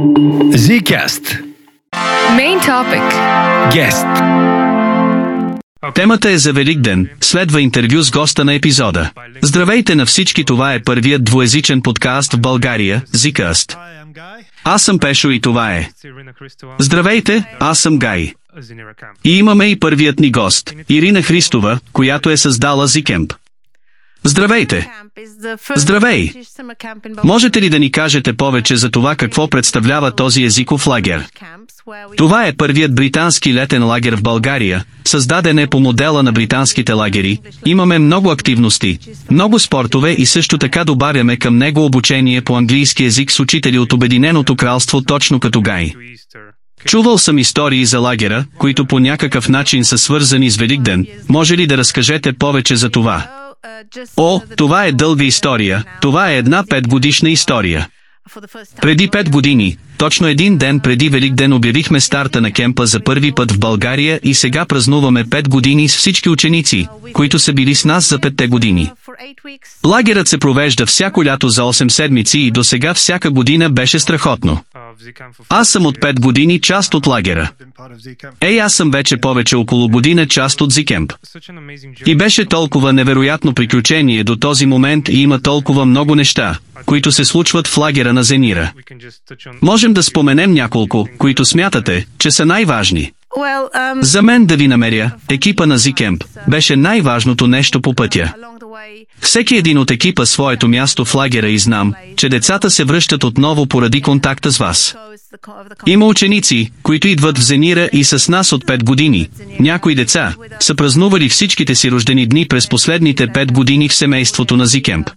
Zcast. Main topic. Guest. Темата е за Великден, следва интервю с госта на епизода. Здравейте на всички, това е първият двуезичен подкаст в България, Zcast. Аз съм Пешо и това е. Здравейте, аз съм Гай. И имаме и първият ни гост, Ирина Христова, която е създала Zikemp. Здравейте! Здравей! Можете ли да ни кажете повече за това какво представлява този езиков лагер? Това е първият британски летен лагер в България, създаден е по модела на британските лагери, имаме много активности, много спортове и също така добавяме към него обучение по английски език с учители от Обединеното кралство точно като Гай. Чувал съм истории за лагера, които по някакъв начин са свързани с Великден, може ли да разкажете повече за това? О, това е дълга история, това е една петгодишна история. Преди пет години, точно един ден преди Великден обявихме старта на кемпа за първи път в България и сега празнуваме пет години с всички ученици, които са били с нас за петте години. Лагерът се провежда всяко лято за 8 седмици и до сега всяка година беше страхотно. Аз съм от 5 години част от лагера. Ей, аз съм вече повече около година част от Зикемп. И беше толкова невероятно приключение до този момент и има толкова много неща, които се случват в лагера на Зенира. Можем да споменем няколко, които смятате, че са най-важни. За мен да ви намеря, екипа на Зикемп, беше най-важното нещо по пътя. Всеки един от екипа своето място в лагера и знам, че децата се връщат отново поради контакта с вас. Има ученици, които идват в Зенира и с нас от 5 години. Някои деца са празнували всичките си рождени дни през последните 5 години в семейството на Зикемп.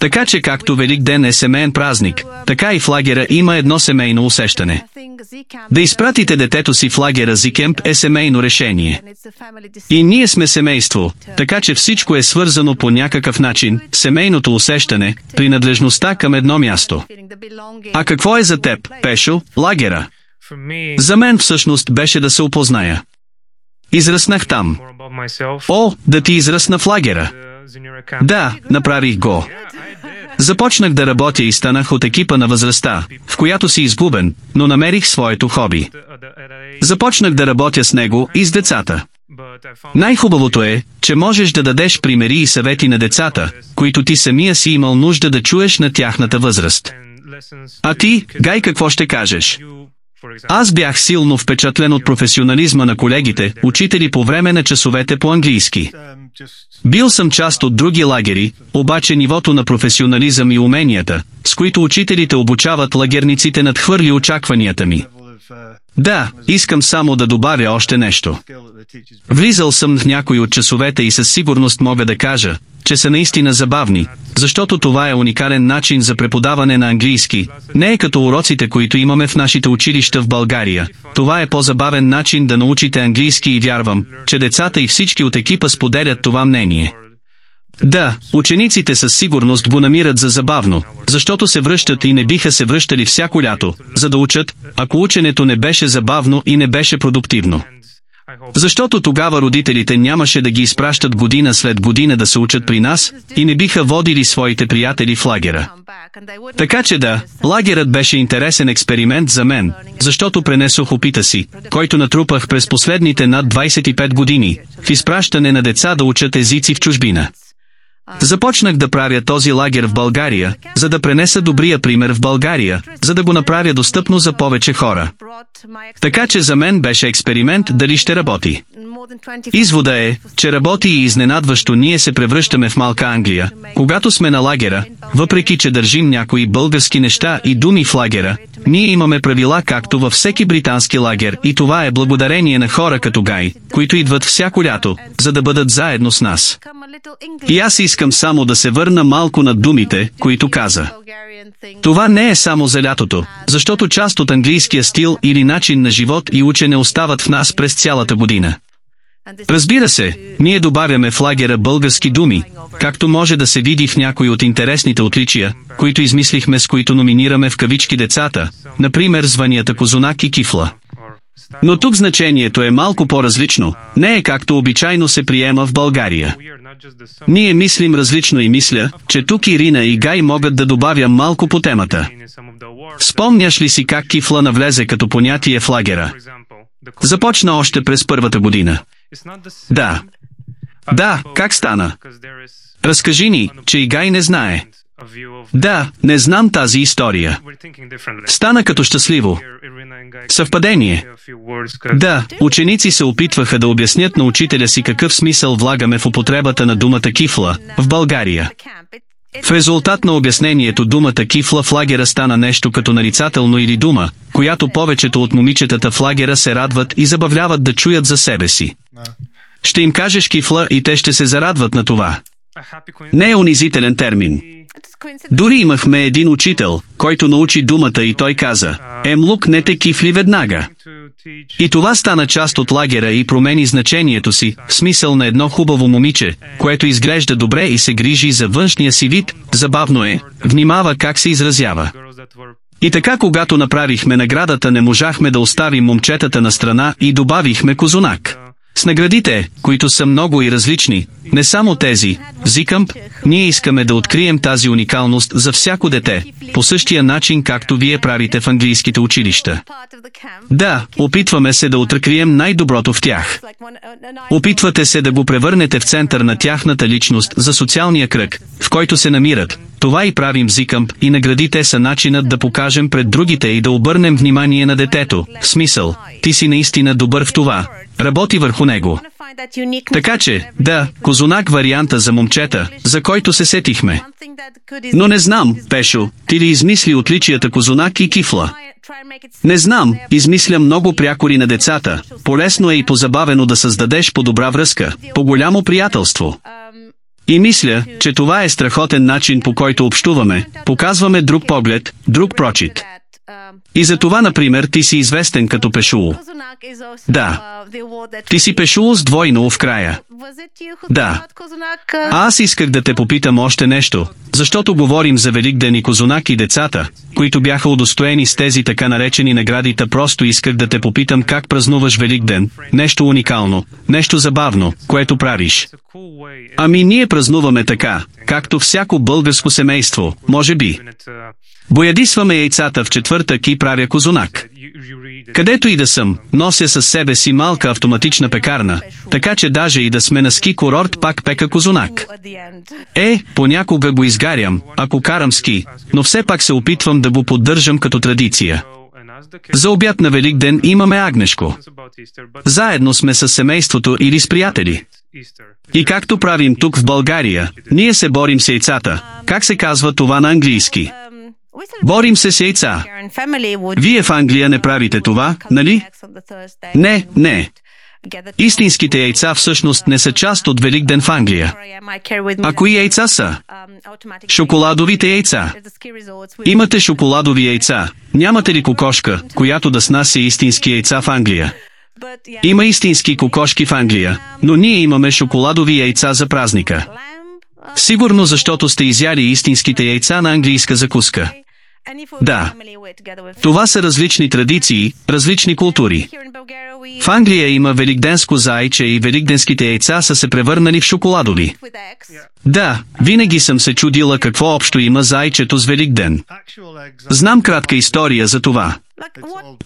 Така че както Велик ден е семейен празник, така и в лагера има едно семейно усещане. Да изпратите детето си в лагера Зикемп е семейно решение. И ние сме семейство, така че всичко е свързано по някакъв начин, семейното усещане, принадлежността към едно място. А какво е за теб, Пешо, лагера? За мен всъщност беше да се опозная. Израснах там. О, да ти израсна в лагера. Да, направих го. Започнах да работя и станах от екипа на възрастта, в която си изгубен, но намерих своето хоби. Започнах да работя с него и с децата. Най-хубавото е, че можеш да дадеш примери и съвети на децата, които ти самия си имал нужда да чуеш на тяхната възраст. А ти, Гай, какво ще кажеш? Аз бях силно впечатлен от професионализма на колегите, учители по време на часовете по английски. Бил съм част от други лагери, обаче нивото на професионализъм и уменията, с които учителите обучават лагерниците надхвърли очакванията ми. Да, искам само да добавя още нещо. Влизал съм в някои от часовете и със сигурност мога да кажа, че са наистина забавни, защото това е уникален начин за преподаване на английски. Не е като уроците, които имаме в нашите училища в България. Това е по-забавен начин да научите английски и вярвам, че децата и всички от екипа споделят това мнение. Да, учениците със сигурност го намират за забавно, защото се връщат и не биха се връщали всяко лято, за да учат, ако ученето не беше забавно и не беше продуктивно. Защото тогава родителите нямаше да ги изпращат година след година да се учат при нас и не биха водили своите приятели в лагера. Така че да, лагерът беше интересен експеримент за мен, защото пренесох опита си, който натрупах през последните над 25 години, в изпращане на деца да учат езици в чужбина. Започнах да правя този лагер в България, за да пренеса добрия пример в България, за да го направя достъпно за повече хора. Така че за мен беше експеримент дали ще работи. Извода е, че работи и изненадващо ние се превръщаме в малка Англия, когато сме на лагера, въпреки че държим някои български неща и думи в лагера, ние имаме правила както във всеки британски лагер и това е благодарение на хора като Гай, които идват всяко лято, за да бъдат заедно с нас. И аз искам само да се върна малко на думите, които каза. Това не е само за лятото, защото част от английския стил или начин на живот и учене остават в нас през цялата година. Разбира се, ние добавяме в лагера български думи, както може да се види в някои от интересните отличия, които измислихме с които номинираме в кавички децата, например званията Козунак и Кифла. Но тук значението е малко по-различно. Не е както обичайно се приема в България. Ние мислим различно и мисля, че тук Ирина и Гай могат да добавя малко по темата. Спомняш ли си как кифла навлезе като понятие в лагера? Започна още през първата година. Да. Да, как стана? Разкажи ни, че и Гай не знае. Да, не знам тази история. Стана като щастливо. Съвпадение. Да, ученици се опитваха да обяснят на учителя си какъв смисъл влагаме в употребата на думата кифла в България. В резултат на обяснението думата кифла в лагера стана нещо като нарицателно или дума, която повечето от момичетата в лагера се радват и забавляват да чуят за себе си. Ще им кажеш кифла и те ще се зарадват на това. Не е унизителен термин. Дори имахме един учител, който научи думата и той каза, Емлук не те кифли веднага. И това стана част от лагера и промени значението си, в смисъл на едно хубаво момиче, което изглежда добре и се грижи за външния си вид, забавно е, внимава как се изразява. И така когато направихме наградата не можахме да оставим момчетата на страна и добавихме козунак. С наградите, които са много и различни, не само тези, Зикъмп, ние искаме да открием тази уникалност за всяко дете, по същия начин както вие правите в английските училища. Да, опитваме се да открием най-доброто в тях. Опитвате се да го превърнете в център на тяхната личност за социалния кръг, в който се намират. Това и правим Зикъмп и наградите са начинът да покажем пред другите и да обърнем внимание на детето. В смисъл, ти си наистина добър в това. Работи върху него. Така че, да, козунак варианта за момчета, за който се сетихме. Но не знам, Пешо, ти ли измисли отличията козунак и кифла? Не знам, измисля много прякори на децата. Полесно е и позабавено да създадеш по-добра връзка, по-голямо приятелство. И мисля, че това е страхотен начин по който общуваме, показваме друг поглед, друг прочит. И за това, например, ти си известен като Пешуло. Да. Ти си Пешуло с двойно в края. Да. Аз исках да те попитам още нещо, защото говорим за Великден и Козунак и децата, които бяха удостоени с тези така наречени наградите, просто исках да те попитам как празнуваш Великден, нещо уникално, нещо забавно, което правиш. Ами ние празнуваме така, както всяко българско семейство, може би. Боядисваме яйцата в четвъртък и правя козунак. Където и да съм, нося със себе си малка автоматична пекарна, така че даже и да сме на ски курорт пак пека козунак. Е, понякога го изгарям, ако карам ски, но все пак се опитвам да го поддържам като традиция. За обяд на Велик ден имаме агнешко. Заедно сме с семейството или с приятели. И както правим тук в България, ние се борим с яйцата. Как се казва това на английски? Борим се с яйца. Вие в Англия не правите това, нали? Не, не. Истинските яйца всъщност не са част от Великден в Англия. А кои яйца са? Шоколадовите яйца. Имате шоколадови яйца. Нямате ли кокошка, която да снася истински яйца в Англия? Има истински кокошки в Англия, но ние имаме шоколадови яйца за празника. Сигурно защото сте изяли истинските яйца на английска закуска. Да. Това са различни традиции, различни култури. В Англия има великденско зайче и великденските яйца са се превърнали в шоколадови. Да, винаги съм се чудила какво общо има зайчето с Великден. Знам кратка история за това.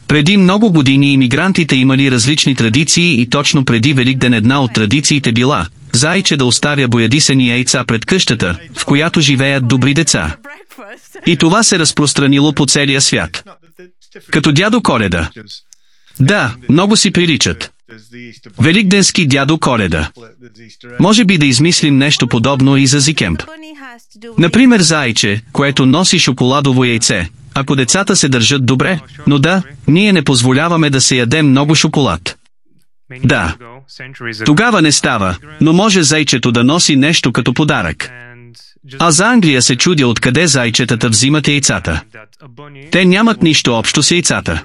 Преди много години иммигрантите имали различни традиции и точно преди Великден една от традициите била зайче да оставя боядисани яйца пред къщата, в която живеят добри деца. И това се разпространило по целия свят. Като дядо Коледа. Да, много си приличат. Великденски дядо Коледа. Може би да измислим нещо подобно и за Зикемп. Например зайче, което носи шоколадово яйце, ако децата се държат добре, но да, ние не позволяваме да се ядем много шоколад. Да. Тогава не става, но може зайчето да носи нещо като подарък. А за Англия се чудя откъде зайчетата взимат яйцата. Те нямат нищо общо с яйцата.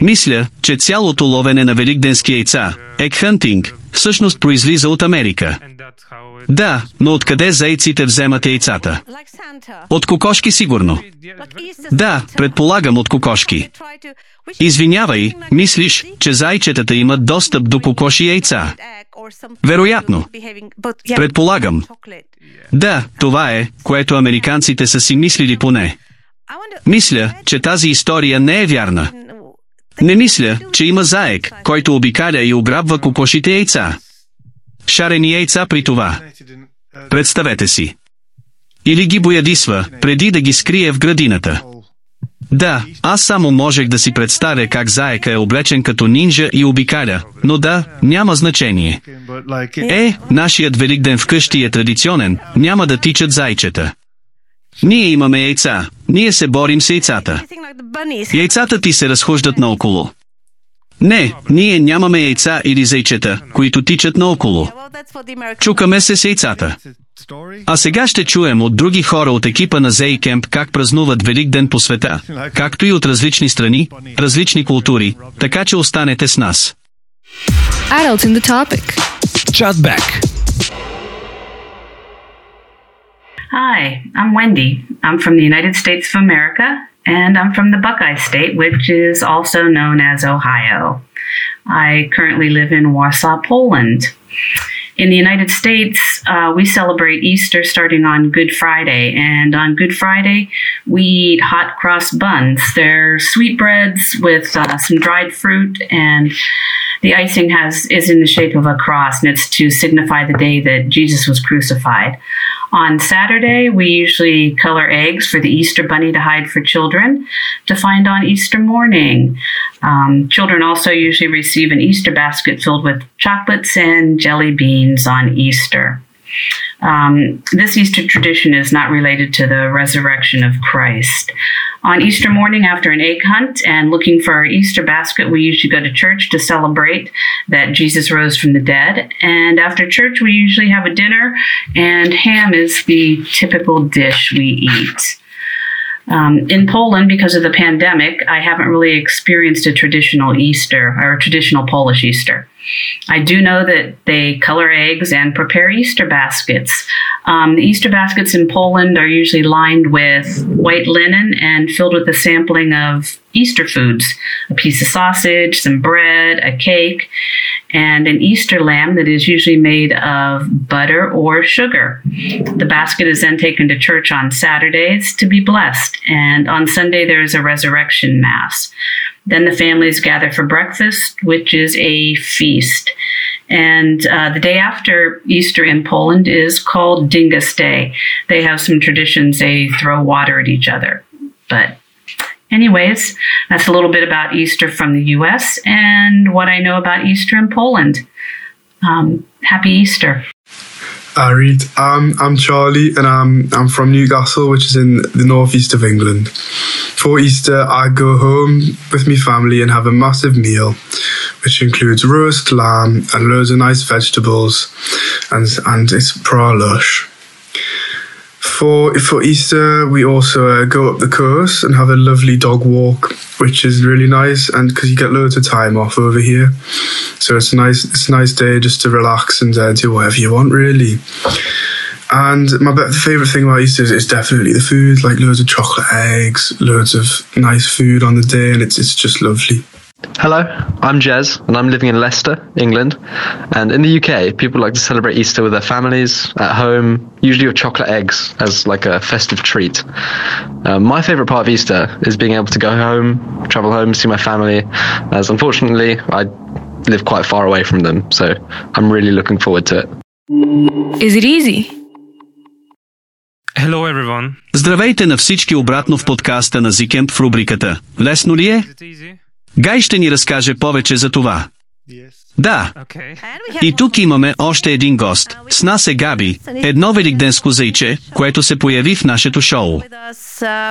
Мисля, че цялото ловене на великденски яйца, екхънтинг, всъщност произлиза от Америка. Да, но откъде заеците вземат яйцата? От кокошки сигурно. Да, предполагам от кокошки. Извинявай, мислиш, че зайчетата имат достъп до кокоши яйца? Вероятно. Предполагам. Да, това е, което американците са си мислили поне. Мисля, че тази история не е вярна. Не мисля, че има заек, който обикаля и ограбва кокошите яйца. Шарени яйца при това. Представете си. Или ги боядисва, преди да ги скрие в градината. Да, аз само можех да си представя как заека е облечен като нинджа и обикаля, но да, няма значение. Е, нашият великден вкъщи е традиционен, няма да тичат зайчета. Ние имаме яйца, ние се борим с яйцата. Яйцата ти се разхождат наоколо. Не, ние нямаме яйца или зайчета, които тичат наоколо. Чукаме се с яйцата. А сега ще чуем от други хора от екипа на Зей Кемп как празнуват Велик ден по света, както и от различни страни, различни култури, така че останете с нас. Adults in the topic. Chat back. Hi, I'm Wendy. I'm from the United States of America, and I'm from the Buckeye State, which is also known as Ohio. I currently live in Warsaw, Poland. In the United States, uh, we celebrate Easter starting on Good Friday, and on Good Friday, we eat hot cross buns. They're sweetbreads with uh, some dried fruit, and the icing has is in the shape of a cross, and it's to signify the day that Jesus was crucified. On Saturday, we usually color eggs for the Easter bunny to hide for children to find on Easter morning. Um, children also usually receive an Easter basket filled with chocolates and jelly beans on Easter. Um, this Easter tradition is not related to the resurrection of Christ. On Easter morning, after an egg hunt and looking for our Easter basket, we usually go to church to celebrate that Jesus rose from the dead. And after church, we usually have a dinner, and ham is the typical dish we eat. Um, in Poland, because of the pandemic, I haven't really experienced a traditional Easter or a traditional Polish Easter. I do know that they color eggs and prepare Easter baskets. Um, the Easter baskets in Poland are usually lined with white linen and filled with a sampling of Easter foods a piece of sausage, some bread, a cake, and an Easter lamb that is usually made of butter or sugar. The basket is then taken to church on Saturdays to be blessed, and on Sunday there is a resurrection mass. Then the families gather for breakfast, which is a feast. And uh, the day after Easter in Poland is called Dingus Day. They have some traditions, they throw water at each other. But, anyways, that's a little bit about Easter from the US and what I know about Easter in Poland. Um, happy Easter. I read. Um, I'm Charlie, and I'm I'm from Newcastle, which is in the northeast of England. For Easter, I go home with my family and have a massive meal, which includes roast lamb and loads of nice vegetables, and and it's pra lush. For for Easter, we also uh, go up the coast and have a lovely dog walk, which is really nice, and because you get loads of time off over here, so it's a nice it's a nice day just to relax and uh, do whatever you want, really. And my be- favourite thing about Easter is, is definitely the food, like loads of chocolate eggs, loads of nice food on the day, and it's it's just lovely. Hello, I'm Jez, and I'm living in Leicester, England. And in the UK, people like to celebrate Easter with their families at home, usually with chocolate eggs as like a festive treat. Uh, my favourite part of Easter is being able to go home, travel home, see my family, as unfortunately I live quite far away from them, so I'm really looking forward to it. Is it easy? Hello everyone. Здравейте на всички обратно в подкаста на Зикемп в рубриката. Лесно ли е? Гай ще ни разкаже повече за това. Да, и тук имаме още един гост. С нас е Габи, едно великденско зайче, което се появи в нашето шоу.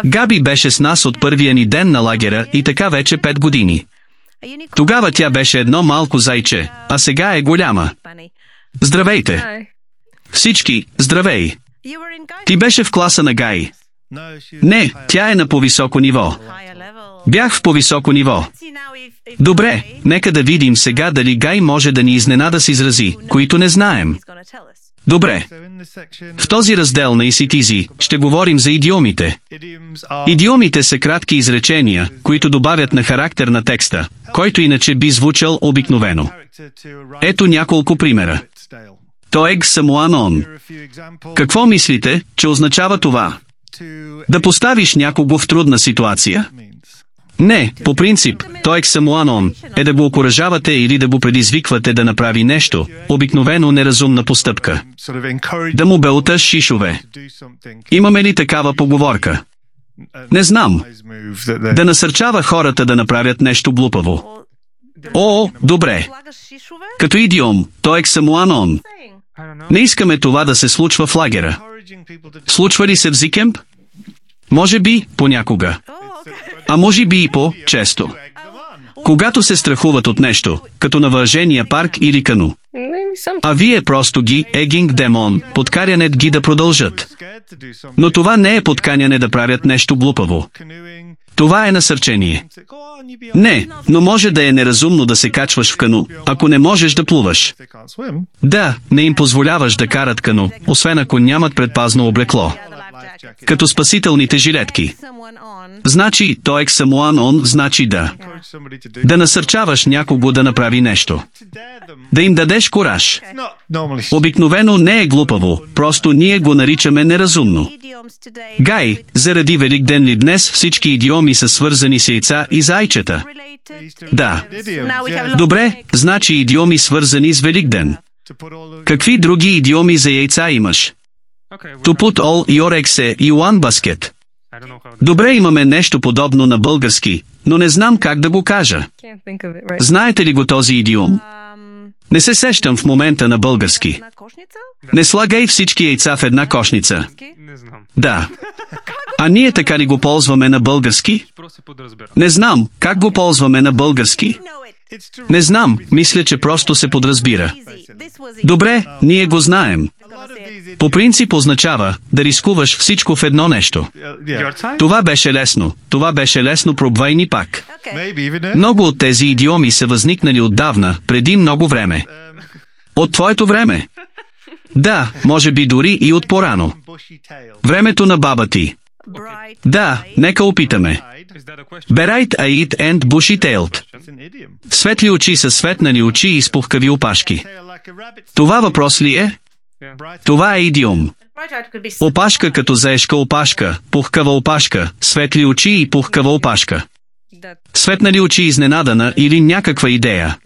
Габи беше с нас от първия ни ден на лагера и така вече 5 години. Тогава тя беше едно малко зайче, а сега е голяма. Здравейте! Всички, здравей! Ти беше в класа на Гай. Не, тя е на по-високо ниво. Бях в по-високо ниво. Добре, нека да видим сега дали Гай може да ни изненада с изрази, които не знаем. Добре. В този раздел на ECTZ ще говорим за идиомите. Идиомите са кратки изречения, които добавят на характер на текста, който иначе би звучал обикновено. Ето няколко примера. Тоег самуан он. Какво мислите, че означава това? Да поставиш някого в трудна ситуация? Не, по принцип, той самуанон е да го окоръжавате или да го предизвиквате да направи нещо, обикновено неразумна постъпка. Да му белташ шишове. Имаме ли такава поговорка? Не знам. Да насърчава хората да направят нещо глупаво. О, добре. Като идиом, той е самуанон. Не искаме това да се случва в лагера. Случва ли се в Зикемп? Може би, понякога. А може би и по-често. Когато се страхуват от нещо, като на въжения парк или кану. А вие просто ги, егинг демон, подкарянет ги да продължат. Но това не е подканяне да правят нещо глупаво. Това е насърчение. Не, но може да е неразумно да се качваш в кану, ако не можеш да плуваш. Да, не им позволяваш да карат кану, освен ако нямат предпазно облекло. Като спасителните жилетки. Значи, той е он, значи да. Да насърчаваш някого да направи нещо. Да им дадеш кораж. Обикновено не е глупаво, просто ние го наричаме неразумно. Гай, заради Велик ден ли днес всички идиоми са свързани с яйца и зайчета? Да. Добре, значи идиоми свързани с Велик ден. Какви други идиоми за яйца имаш? To put all your eggs in one basket. Добре имаме нещо подобно на български, но не знам как да го кажа. Знаете ли го този идиом? Не се сещам в момента на български. Не слагай всички яйца в една кошница. Да. А ние така ли го ползваме на български? Не знам, как го ползваме на български? Не знам, мисля, че просто се подразбира. Добре, ние го знаем. По принцип означава да рискуваш всичко в едно нещо. Това беше лесно. Това беше лесно пробвай ни пак. Много от тези идиоми са възникнали отдавна, преди много време. От твоето време. Да, може би дори и от порано. Времето на баба ти. Да, нека опитаме. Берайт аит and bushy tailed. Светли очи са светнали очи и спухкави опашки. Това въпрос ли е? Това е идиом. Опашка като заешка опашка, пухкава опашка, светли очи и пухкава опашка. Светнали очи изненадана или някаква идея.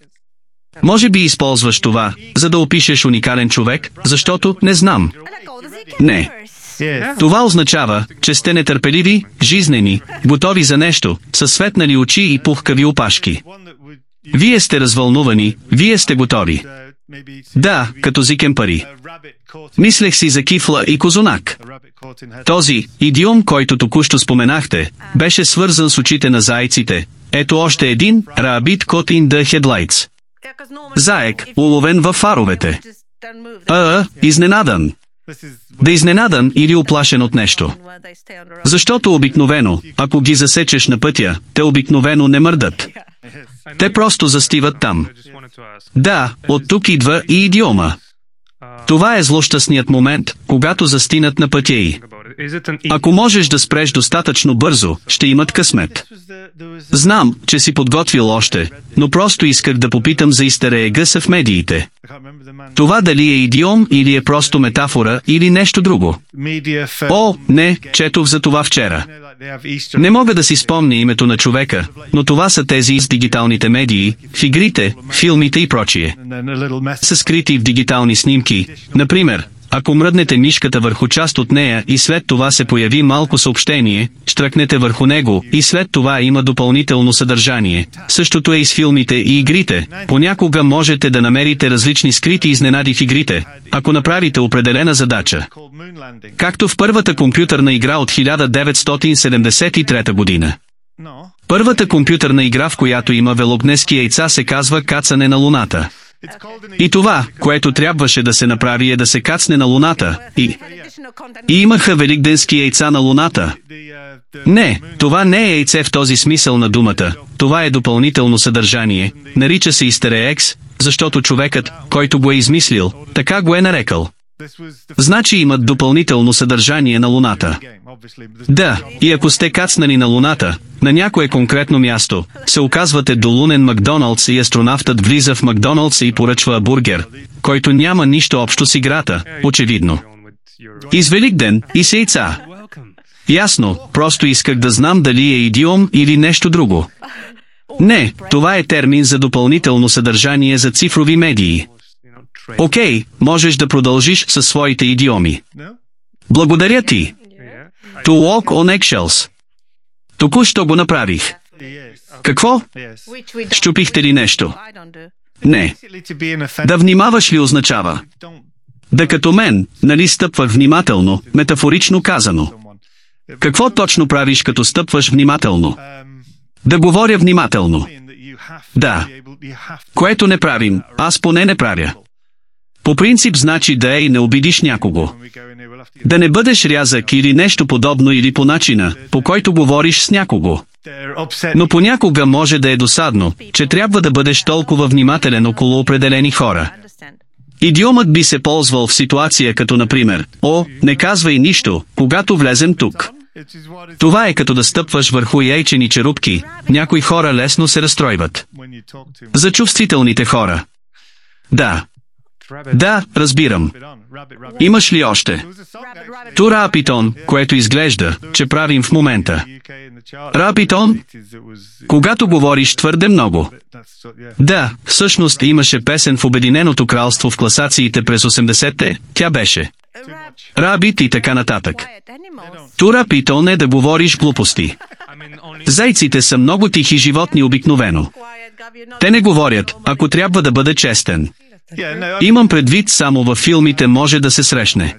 Може би използваш това, за да опишеш уникален човек, защото не знам. Не. Това означава, че сте нетърпеливи, жизнени, готови за нещо, със светнали очи и пухкави опашки. Вие сте развълнувани, вие сте готови. Да, като зикен пари. Мислех си за кифла и козунак. Този идиом, който току-що споменахте, беше свързан с очите на зайците. Ето още един, Rabbit caught in the headlights. Заек, уловен във фаровете. А, изненадан. Да изненадан или оплашен от нещо. Защото обикновено, ако ги засечеш на пътя, те обикновено не мърдат. Те просто застиват там. Да, от тук идва и идиома. Това е злощастният момент, когато застинат на пътя й. Ако можеш да спреш достатъчно бързо, ще имат късмет. Знам, че си подготвил още, но просто исках да попитам за истереегъса в медиите. Това дали е идиом или е просто метафора или нещо друго. О, не, четох за това вчера. Не мога да си спомня името на човека, но това са тези с дигиталните медии, в игрите, филмите и прочие. Са скрити в дигитални снимки. Например, ако мръднете мишката върху част от нея и след това се появи малко съобщение, штръкнете върху него и след това има допълнително съдържание. Същото е и с филмите и игрите. Понякога можете да намерите различни скрити изненади в игрите, ако направите определена задача. Както в първата компютърна игра от 1973 година. Първата компютърна игра, в която има велогнески яйца, се казва Кацане на Луната. И това, което трябваше да се направи е да се кацне на Луната. И, и имаха великденски яйца на Луната. Не, това не е яйце в този смисъл на думата. Това е допълнително съдържание. Нарича се eggs, защото човекът, който го е измислил, така го е нарекал. Значи имат допълнително съдържание на Луната. Да, и ако сте кацнали на Луната, на някое конкретно място, се оказвате до лунен Макдоналдс и астронавтът влиза в Макдоналдс и поръчва бургер, който няма нищо общо с играта, очевидно. И с Великден, и с яйца. Ясно, просто исках да знам дали е идиом или нещо друго. Не, това е термин за допълнително съдържание за цифрови медии. Окей, можеш да продължиш със своите идиоми. Благодаря ти. To walk on eggshells. Току-що го направих. Какво? Щупихте ли нещо? Не. Да внимаваш ли означава? Да като мен, нали стъпвах внимателно, метафорично казано. Какво точно правиш като стъпваш внимателно? Да говоря внимателно. Да. Което не правим, аз поне не правя. По принцип значи да е и не обидиш някого. Да не бъдеш рязък или нещо подобно или по начина, по който говориш с някого. Но понякога може да е досадно, че трябва да бъдеш толкова внимателен около определени хора. Идиомът би се ползвал в ситуация като например, о, не казвай нищо, когато влезем тук. Това е като да стъпваш върху яйчени черупки, някои хора лесно се разстройват. За чувствителните хора. Да. Да, разбирам. Имаш ли още? Тура Апитон, което изглежда, че правим в момента. Рапитон? Когато говориш твърде много. Да, всъщност имаше песен в Обединеното кралство в класациите през 80-те, тя беше. Рабит и така нататък. Тура Питон е да говориш глупости. Зайците са много тихи животни обикновено. Те не говорят, ако трябва да бъда честен. Имам предвид само във филмите може да се срещне.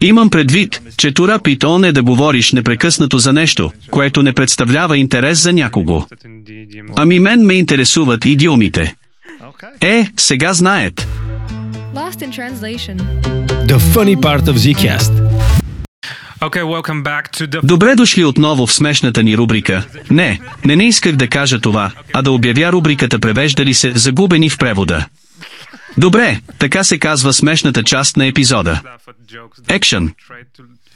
Имам предвид, че Тура Питон е да говориш непрекъснато за нещо, което не представлява интерес за някого. Ами мен ме интересуват идиомите. Е, сега знаят. Lost in translation. The funny part of Zcast. Okay, welcome back to the Добре дошли отново в смешната ни рубрика. Не, не не исках да кажа това, а да обявя рубриката превеждали се загубени в превода. Добре, така се казва смешната част на епизода. Екшън.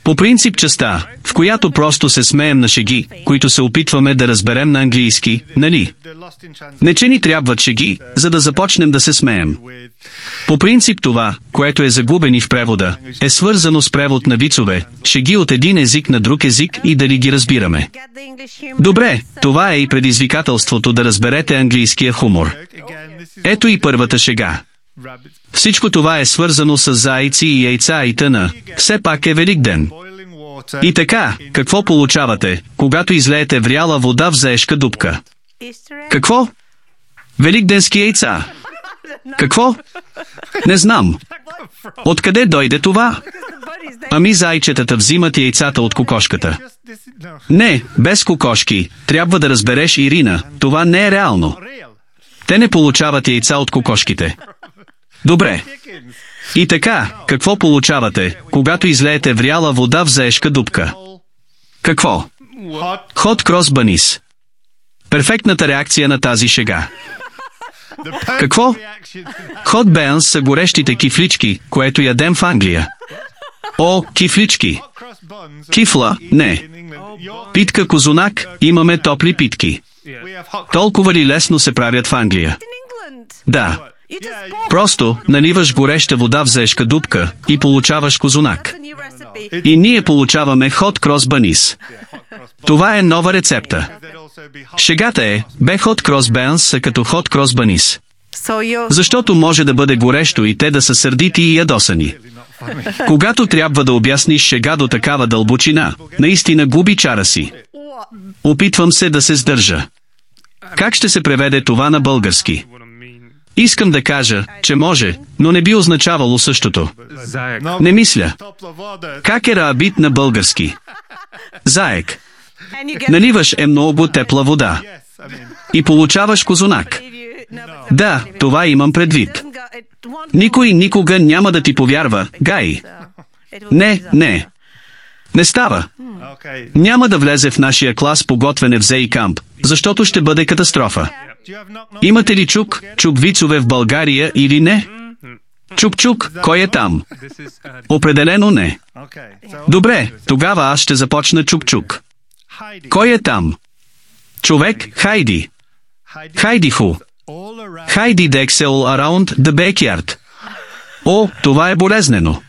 По принцип частта, в която просто се смеем на шеги, които се опитваме да разберем на английски, нали? Не че ни трябват шеги, за да започнем да се смеем. По принцип това, което е загубени в превода, е свързано с превод на вицове, шеги от един език на друг език и дали ги разбираме. Добре, това е и предизвикателството да разберете английския хумор. Ето и първата шега. Всичко това е свързано с зайци и яйца и тъна. Все пак е Велик ден. И така, какво получавате, когато излеете вряла вода в заешка дупка? Какво? Великденски яйца. Какво? Не знам. Откъде дойде това? Ами зайчетата взимат яйцата от кокошката. Не, без кокошки. Трябва да разбереш, Ирина, това не е реално. Те не получават яйца от кокошките. Добре. И така, какво получавате, когато излеете вряла вода в заешка дупка? Какво? Ход крос банис. Перфектната реакция на тази шега. Какво? Хот бенс са горещите кифлички, което ядем в Англия. О, кифлички. Кифла, не. Питка козунак, имаме топли питки. Толкова ли лесно се правят в Англия? Да. Просто наливаш гореща вода в заешка дупка и получаваш козунак. И ние получаваме хот крос банис. Това е нова рецепта. Шегата е, бе хот крос бенс са като хот крос банис. Защото може да бъде горещо и те да са сърдити и ядосани. Когато трябва да обясниш шега до такава дълбочина, наистина губи чара си. Опитвам се да се сдържа. Как ще се преведе това на български? Искам да кажа, че може, но не би означавало същото. Не мисля. Как е раабит на български? Заек. Наливаш е много тепла вода. И получаваш козунак. Да, това имам предвид. Никой никога няма да ти повярва, Гай. Не, не. Не става. Няма да влезе в нашия клас по готвене в Зей Камп, защото ще бъде катастрофа. Имате ли чук, чук вицове в България или не? Чук-чук, кой е там? Определено не. Добре, тогава аз ще започна чук-чук. Кой е там? Човек, Хайди. Хайди ху. Хайди Дексел around the backyard. О, това е болезнено.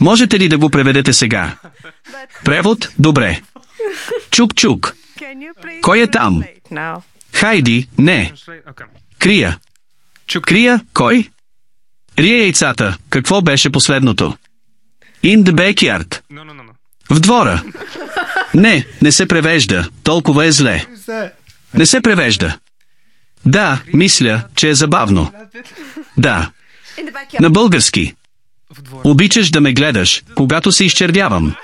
Можете ли да го преведете сега? Превод? Добре. Чук-чук. Кой е там? Хайди, не. Крия. Крия, кой? Рия яйцата. Какво беше последното? In the backyard. В двора. Не, не се превежда. Толкова е зле. Не се превежда. Да, мисля, че е забавно. Да. На български. Обичаш да ме гледаш, когато се изчервявам.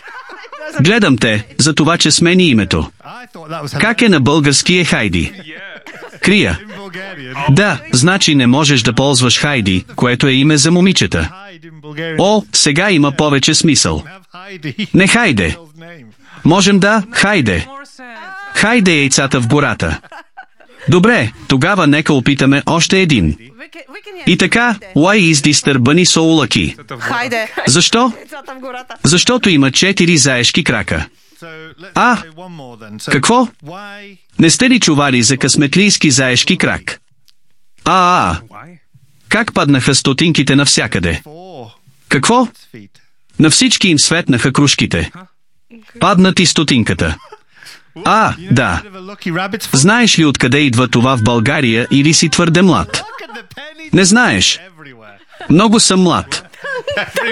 Гледам те, за това, че смени името. Как е на български е Хайди? Крия. Да, значи не можеш да ползваш Хайди, което е име за момичета. О, сега има повече смисъл. Не хайде. Можем да, хайде. Хайде яйцата в гората. Добре, тогава нека опитаме още един. И така, why is this bunny so lucky? Хайде. Защо? Защото има четири заешки крака. А, какво? Не сте ли чували за късметлийски заешки крак? А, а, как паднаха стотинките навсякъде? Какво? На всички им светнаха кружките. Паднат и стотинката. А, да. Знаеш ли откъде идва това в България или си твърде млад? Не знаеш. Много съм млад.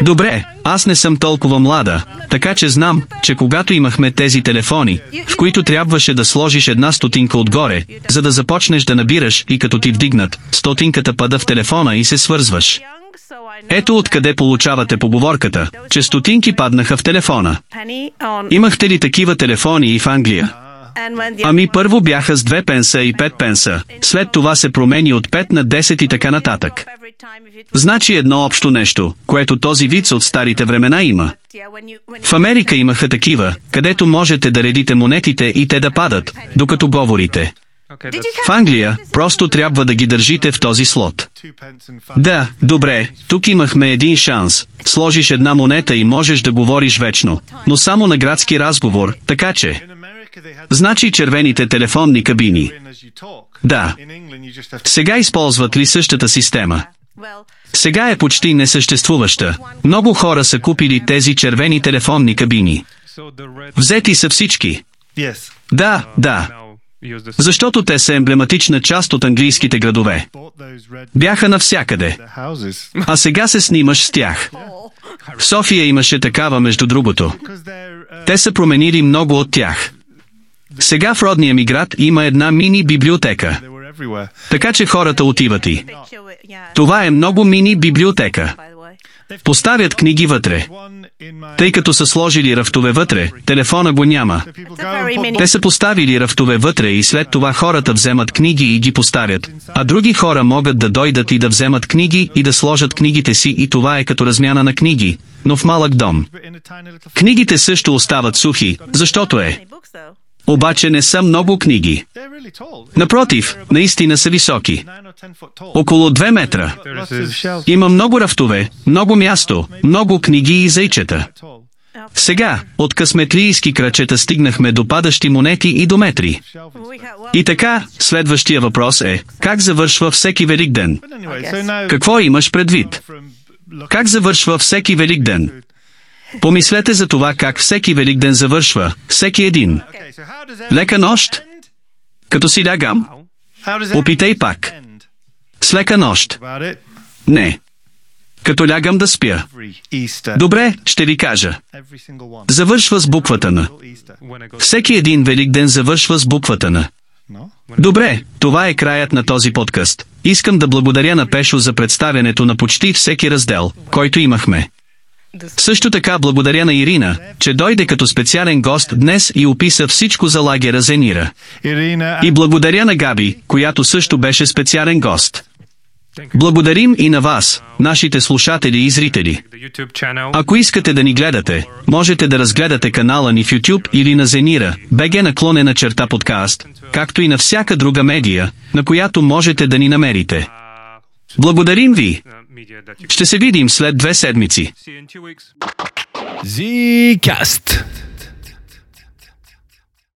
Добре, аз не съм толкова млада, така че знам, че когато имахме тези телефони, в които трябваше да сложиш една стотинка отгоре, за да започнеш да набираш и като ти вдигнат, стотинката пада в телефона и се свързваш. Ето откъде получавате поговорката, че стотинки паднаха в телефона. Имахте ли такива телефони и в Англия? Ами първо бяха с 2 пенса и 5 пенса, след това се промени от 5 на 10 и така нататък. Значи едно общо нещо, което този вид от старите времена има. В Америка имаха такива, където можете да редите монетите и те да падат, докато говорите. В Англия просто трябва да ги държите в този слот. Да, добре, тук имахме един шанс. Сложиш една монета и можеш да говориш вечно, но само на градски разговор, така че... Значи червените телефонни кабини. Да. Сега използват ли същата система? Сега е почти несъществуваща. Много хора са купили тези червени телефонни кабини. Взети са всички. Да, да. Защото те са емблематична част от английските градове. Бяха навсякъде. А сега се снимаш с тях. В София имаше такава между другото. Те са променили много от тях. Сега в родния ми град има една мини библиотека. Така че хората отиват и. Това е много мини библиотека. Поставят книги вътре. Тъй като са сложили рафтове вътре, телефона го няма. Те са поставили рафтове вътре и след това хората вземат книги и ги поставят, а други хора могат да дойдат и да вземат книги и да сложат книгите си и това е като размяна на книги, но в малък дом. Книгите също остават сухи, защото е. Обаче не са много книги. Напротив, наистина са високи. Около 2 метра. Има много рафтове, много място, много книги и зайчета. Сега, от късметлийски крачета стигнахме до падащи монети и до метри. И така, следващия въпрос е, как завършва всеки велик ден? Какво имаш предвид? Как завършва всеки велик ден? Помислете за това как всеки велик ден завършва, всеки един. Лека нощ? Като си лягам? Опитай пак. С лека нощ. Не. Като лягам да спя. Добре, ще ви кажа. Завършва с буквата на. Всеки един велик ден завършва с буквата на. Добре, това е краят на този подкаст. Искам да благодаря на Пешо за представянето на почти всеки раздел, който имахме. Също така благодаря на Ирина, че дойде като специален гост днес и описа всичко за лагера Зенира. И благодаря на Габи, която също беше специален гост. Благодарим и на вас, нашите слушатели и зрители. Ако искате да ни гледате, можете да разгледате канала ни в YouTube или на Зенира, БГ наклонена черта подкаст, както и на всяка друга медия, на която можете да ни намерите. Благодарим ви! Uh, Ще се видим след две седмици. Zcast.